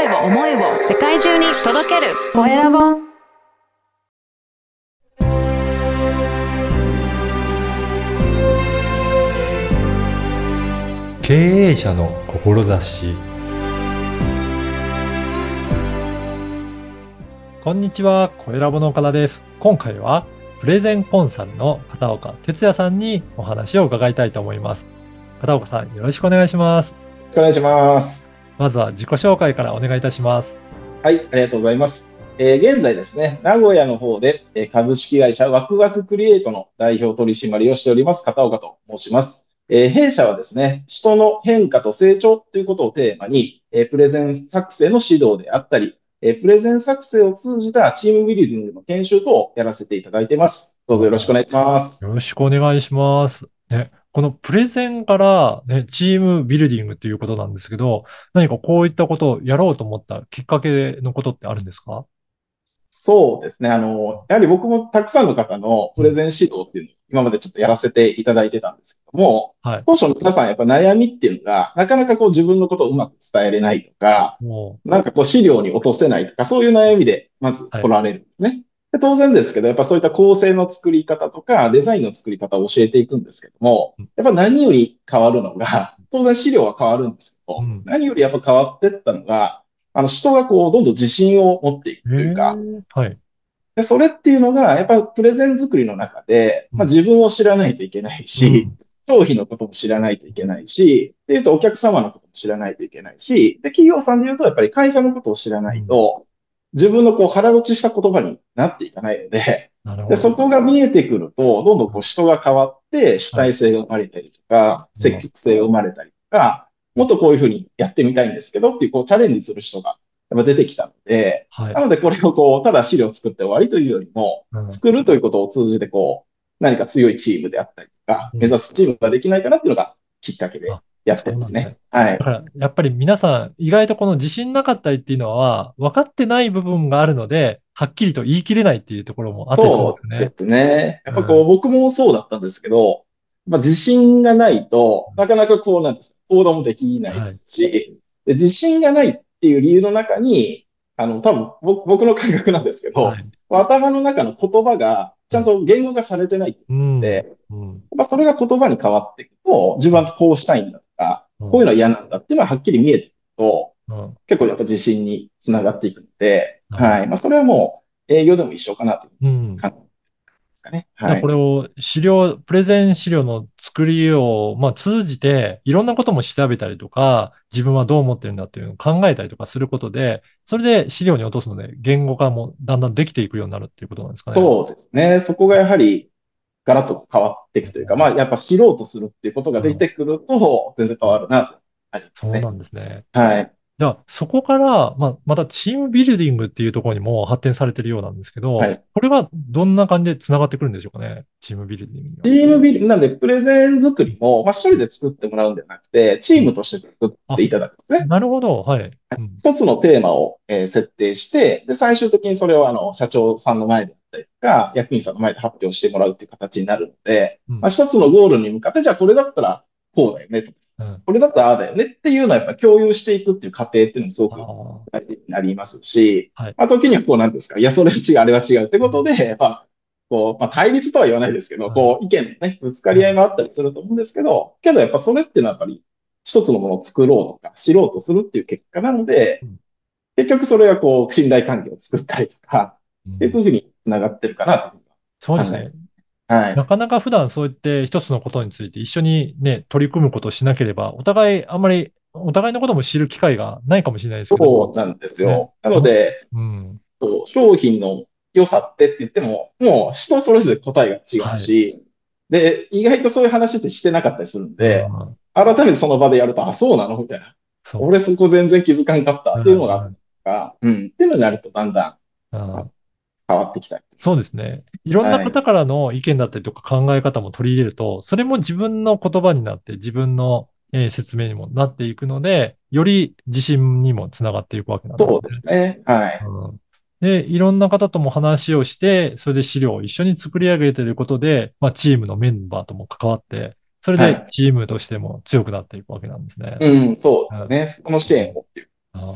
声を思いを世界中に届けるコエラボ経営者の志こんにちは、コエラボの岡田です。今回はプレゼンコンサルの片岡哲也さんにお話を伺いたいと思います。片岡さん、よろしくお願いします。よろしくお願いします。まずは自己紹介からお願いいたします。はい、ありがとうございます。えー現在ですね、名古屋の方で、えー株式会社ワクワククリエイトの代表取締をしております、片岡と申します。えー弊社はですね、人の変化と成長ということをテーマに、えープレゼン作成の指導であったり、えープレゼン作成を通じたチームビルディングの研修等をやらせていただいています。どうぞよろしくお願いします。よろしくお願いします。ね、このプレゼンから、ね、チームビルディングということなんですけど、何かこういったことをやろうと思ったきっかけのことってあるんですか？そうですね。あの、やはり僕もたくさんの方のプレゼン指導っていうのを今までちょっとやらせていただいてたんですけども、はい。当初の皆さんやっぱ悩みっていうのが、なかなかこう自分のことをうまく伝えれないとか、もなんかこう資料に落とせないとか、そういう悩みでまず来られるんですね。で当然ですけど、やっぱそういった構成の作り方とか、デザインの作り方を教えていくんですけどもうん、やっぱ何より変わるのが、当然資料は変わるんですけど、うん。何よりやっぱ変わってったのが、あの人がこうどんどん自信を持っていくう、というか、はい。で、それっていうのが、やっぱプレゼン作りの中で、まあ、自分を知らないといけないし、商品のことも知らないといけないし、で言うとお客様のことも知らないといけないし、で、企業さんで言うとやっぱり会社のことを知らないと、自分のこう腹落ちした言葉になっていかないので、で。そこが見えてくると、どんどんこう人が変わって主体性が生まれたりとか、い積極性が生まれたりとか、もっとこういうふうにやってみたいんですけどっていうこうチャレンジする人がやっぱ出てきたので、はいな。のでこれをこう、ただ資料を作って終わりというよりも、うん作るということを通じて、こう、何か強いチームであったりとか、うん目指すチームができないかなっていうのがきっかけであやってますね。はいだ。から、やっぱり皆さん、意外とこの自信なかったりっていうのは、分かってない部分があるので、はっきりと言い切れないっていうところもあったりするんですそう。ですね。やっぱこう、僕もそうだったんですけど、まあ、自信がないと、なかなかこうなんです。行動もできないですし、で自信がないっていう理由の中に、あの、多分僕僕の感覚なんですけど、はい。頭の中の言葉がちゃんと言語化されてないうん。で、うん。まあ、それが言葉に変わっていくと、自分はこうしたいんだこういうのは嫌なんだっていうのははっきり見えてくると、うん結構やっぱ自信につながっていくので、はいはい。まあ、それはもう営業でも一緒かなといううん。感じですかね。はいこ。れを資料、プレゼン資料の作りを、まあ、通じて、いろんなことも調べたりとか、自分はどう思ってるんだっていうのを考えたりとかすることで、それで資料に落とすので、言語化もだんだんできていくようになるっていうことなんですかね。そうですね。そこがやはり、ガラッと変わっていくというか、まあ、やっぱ知ろうとするっていうことができてくると、全然変わるな、とありますね。そうなんですね。はい。じゃあ、そこから、まあ、またチームビルディングっていうところにも発展されてるようなんですけど、はいこれはどんな感じで繋がってくるんでしょうかね。チームビルディング。チームビル、なんで、プレゼン作りも、まあ、一人で作ってもらうんじゃなくて、チームとして作っていただくんですね。なるほど。はい。うん一つのテーマを、えー設定して、で、最終的にそれをあの、社長さんの前であったりとか、役員さんの前で発表してもらうっていう形になるので、うん。まあ、一つのゴールに向かって、じゃあこれだったらこうだよねと。か、うん。これだったらああだよねっていうのはやっぱ共有していくっていう過程っていうのもすごくあ大事になりますし、はい。まあ、時にはこうなんですか、いや、それは違う、あれは違うってことで、まあ、こう、まあ、対立とは言わないですけど、はいこう、意見のね、ぶつかり合いもあったりすると思うんですけど、けどやっぱそれっていうのはやっぱり、一つのものを作ろうとか、知ろうとするっていう結果なのでうん、結局それがこう、信頼関係を作ったりとか、ーっていうふうに繋がってるかなそうですね。はい。なかなか普段そうやって一つのことについて一緒にね、取り組むことをしなければ、お互いあんまり、お互いのことも知る機会がないかもしれないですけど。そうなんですよ。ねなので、うん。商品の良さってって言っても、もう人それぞれ答えが違うし、で、意外とそういう話ってしてなかったりするんで、うん改めてその場でやると、あ、そうなの？みたいな。俺そこ全然気づかんかったっていうのがあうんうん。っていうのになるとだんだんうん変わってきたり。そうですね。いろんな方からの意見だったりとか考え方も取り入れると、それも自分の言葉になって、自分の、えー説明にもなっていくので、より自信にもつながっていくわけなんですね。そうですね。はい。うんで、いろんな方とも話をして、それで資料を一緒に作り上げていることで、まあ、チームのメンバーとも関わって、それではいチームとしても強くなっていくわけなんですね。うん、そうですね。その支援をっていう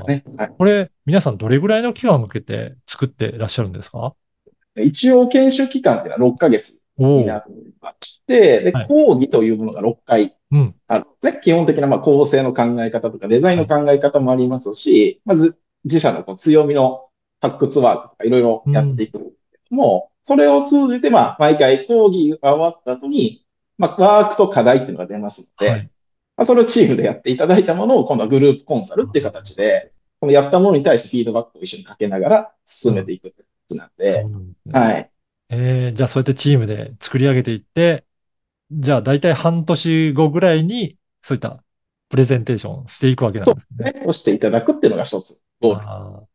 ね。はいこれ、皆さんどれぐらいの期間をかけて作ってらっしゃるんですか？一応研修期間っていうのは6ヶ月になりまして、で、はい講義というものが6回うん。あのね、基本的なまあ構成の考え方とかデザインの考え方もありますし、まず自社のこう強みの発掘ワークとかいろいろやっていくんですけども、それを通じてまあ毎回講義が終わった後に、まあワークと課題っていうのが出ますので、はい。まあ、それをチームでやっていただいたものを今度はグループコンサルっていう形で、このやったものに対してフィードバックを一緒にかけながら進めていくってことなんそうで、なんで。はい。えーじゃあそうやってチームで作り上げていって、じゃあ大体半年後ぐらいに、そういったプレゼンテーションしていくわけなんですね。ね、をしていただくっていうのが一つゴール。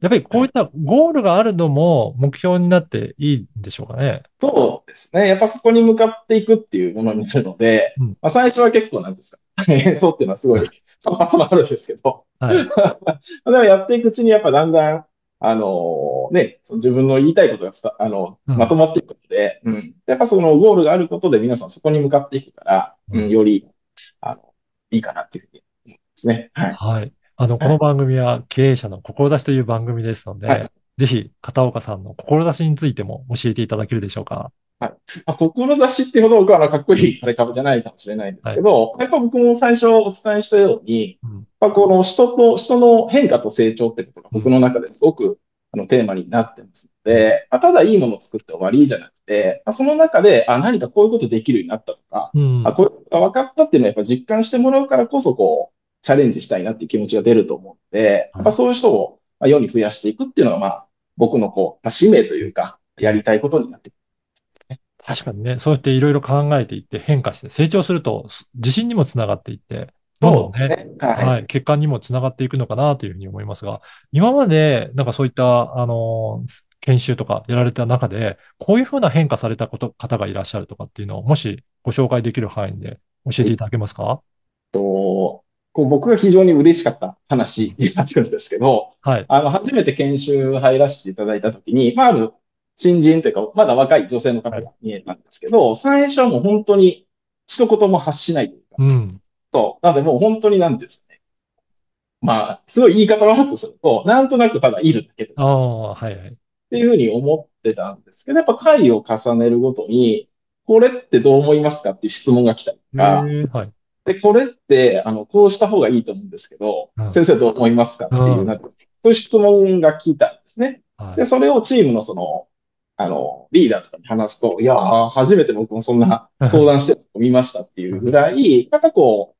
やっぱりこういったゴールがあるのも目標になっていいんでしょうかね。そうですね。やっぱそこに向かっていくっていうものになるので、うんまあ、最初は結構なんですか、そうっていうのはすごい反発もあるんですけど、はい。でもやっていくうちにやっぱだんだん、あのね、その自分の言いたいことが伝あの、うんまとまっていくので、うん。やっぱそのゴールがあることで皆さんそこに向かっていくから、うんうん、より、あの、いいかなっていうふうに思いますね。はい。はい。あの、この番組は経営者の志という番組ですので、はい。ぜひ片岡さんの志についても教えていただけるでしょうか。まあ、志っていうほど僕はあのかっこいいあれかもじゃないかもしれないんですけど、やっぱ僕も最初お伝えしたように、うん。まあ、この人と、人の変化と成長ってことが僕の中ですごく、あのテーマになってますので、まあ、ただいいものを作って終わりじゃなくて、まあ、その中で、あ、何かこういうことできるようになったとか、うん。あ、こういうことが分かったっていうのはやっぱ実感してもらうからこそ、こう、チャレンジしたいなっていう気持ちが出ると思うので、やっぱそういう人をまあ世に増やしていくっていうのが、まあ、僕のこう、まあ使命というか、やりたいことになってく確かにね、そうやっていろいろ考えていって変化して成長すると自信にもつながっていって、どうですね。はい。はい、結果にもつながっていくのかなというふうに思いますが、今までなんかそういった、あの、研修とかやられた中で、こういうふうな変化されたこと、方がいらっしゃるとかっていうのを、もしご紹介できる範囲で教えていただけますか？と、こう僕が非常に嬉しかった話になってくるんですけど、はい。あの、初めて研修入らせていただいたときに、まあ、ある新人というか、まだ若い女性の方が見えたんですけど、最初はもう本当に一言も発しないというか、うん。そう。なのでもう本当になんですね。まあ、すごい言い方悪くすると、なんとなくただいるだけでああ、はいはい。っていうふうに思ってたんですけど、やっぱ回を重ねるごとに、これってどう思いますかっていう質問が来たりとか、はい。で、これって、あの、こうした方がいいと思うんですけど、うん先生どう思いますかっていうう、んなんか、そういう質問が来たんですね。で、はい。それをチームのその、あの、リーダーとかに話すと、いやー、初めて僕もそんな 相談してるの見ましたっていうぐらい、なんかこう、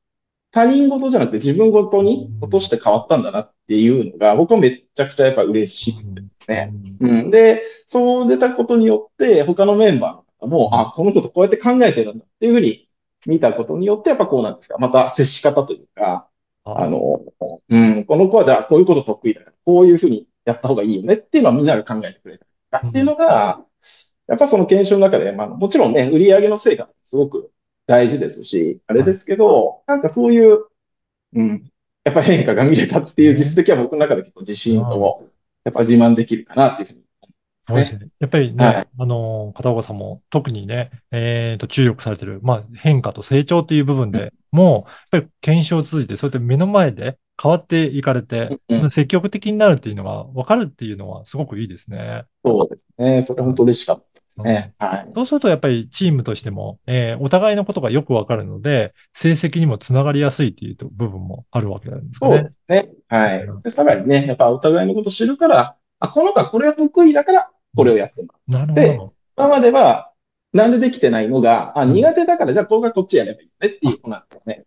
他人事じゃなくて自分ごとに落として変わったんだなっていうのが、僕はめっちゃくちゃやっぱ嬉しくてね。うん。で、そう出たことによって、他のメンバーも、あ、このことこうやって考えてるんだっていうふうに見たことによって、やっぱこうなんですか、また接し方というか、あ。の、うん、この子はじゃあこういうこと得意だから、こういうふうにやった方がいいよねっていうのはみんなが考えてくれた。りとかっていうのが、やっぱその研修の中で、まあもちろんね、売り上げの成果すごく大事ですし、あれですけど、なんかそういう、うん、やっぱ変化が見れたっていう実績は僕の中で結構自信と、やっぱ自慢できるかなっていうふうに。そうですね。やっぱりね、はいあの、片岡さんも特にね、えっと、注力されてる、まあ、変化と成長という部分でも、やっぱり検証を通じて、そうやって目の前で変わっていかれて、うん積極的になるっていうのが分かるっていうのはすごくいいですね。そうですね。それ本当嬉しかったですね。はい。そうするとやっぱりチームとしても、えーお互いのことがよくわかるので、成績にもつながりやすいっていうと部分もあるわけなんですかそうね。ですね。はい。で、さらにね、やっぱお互いのこと知るから、あ、この子はこれが得意だから、これをやってるなるほでど。今までは、なんでできてないのが、あ、うん。苦手だから、じゃあこれがこっちやればいいねっていうことなんですよね。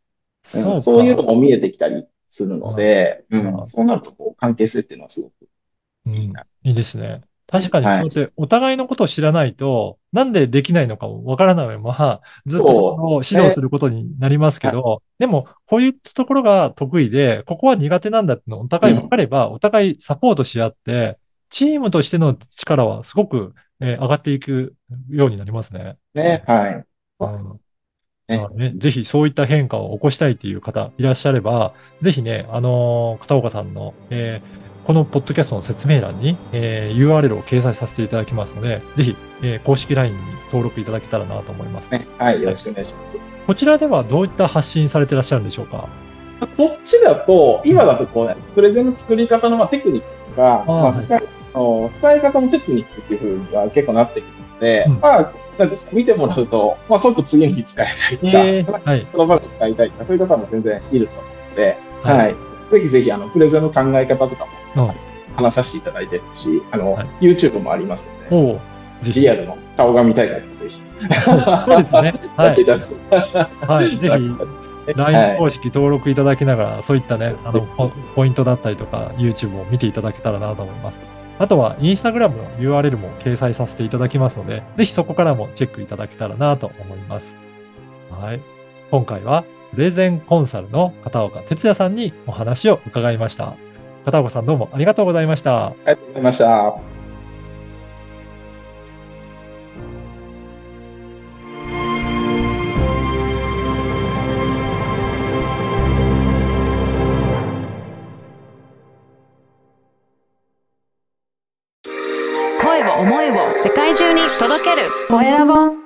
うそういうのも見えてきたりするので、ううん。ん、そうなると、こう、関係性っていうのはすごくうん。いいな。いいですね。確かに、はい。そうやってお互いのことを知らないと、なんでできないのかもわからないまま、ずっとそこを指導することになりますけど、でも、こういうところが得意で、ここは苦手なんだっていうのをお互い分かれば、お互いサポートし合って、チームとしての力はすごく、えー上がっていくようになりますね。ね。はい。うんねぜひそういった変化を起こしたいという方いらっしゃれば、ぜひね、あのー片岡さんの、えーこのポッドキャストの説明欄に、えー URL を掲載させていただきますので、ぜひ、えー公式 LINE に登録いただけたらなと思います。ね。はい。よろしくお願いします。こちらではどういった発信されてらっしゃるんでしょうか？こっちだと、今だとこうね、プレゼンの作り方のまあテクニックとか、あまあ、使の使い方のテクニックっていう風には結構なってくるので、うんまあ、なんですか、見てもらうと、まあ、即次の日使えたりとか、えー、はい。言葉で使いたいとか、そういう方も全然いると思うので、はいはい。ぜひぜひ、あの、プレゼンの考え方とかもうん話させていただいてるし、あの、はい YouTube もありますので。リアルの顔が見たい方はぜひ。そうですね。はい。はい。ぜひ、は LINE い公式登録いただきながら、そういったね、あの、ポポイントだったりとか、YouTube を見ていただけたらなと思います。あとは、インスタグラムの URL も掲載させていただきますので、ぜひそこからもチェックいただけたらなと思います。はい。今回は、プレゼンコンサルの片岡哲也さんにお話を伺いました。片岡さんどうもありがとうございました。ありがとうございました。声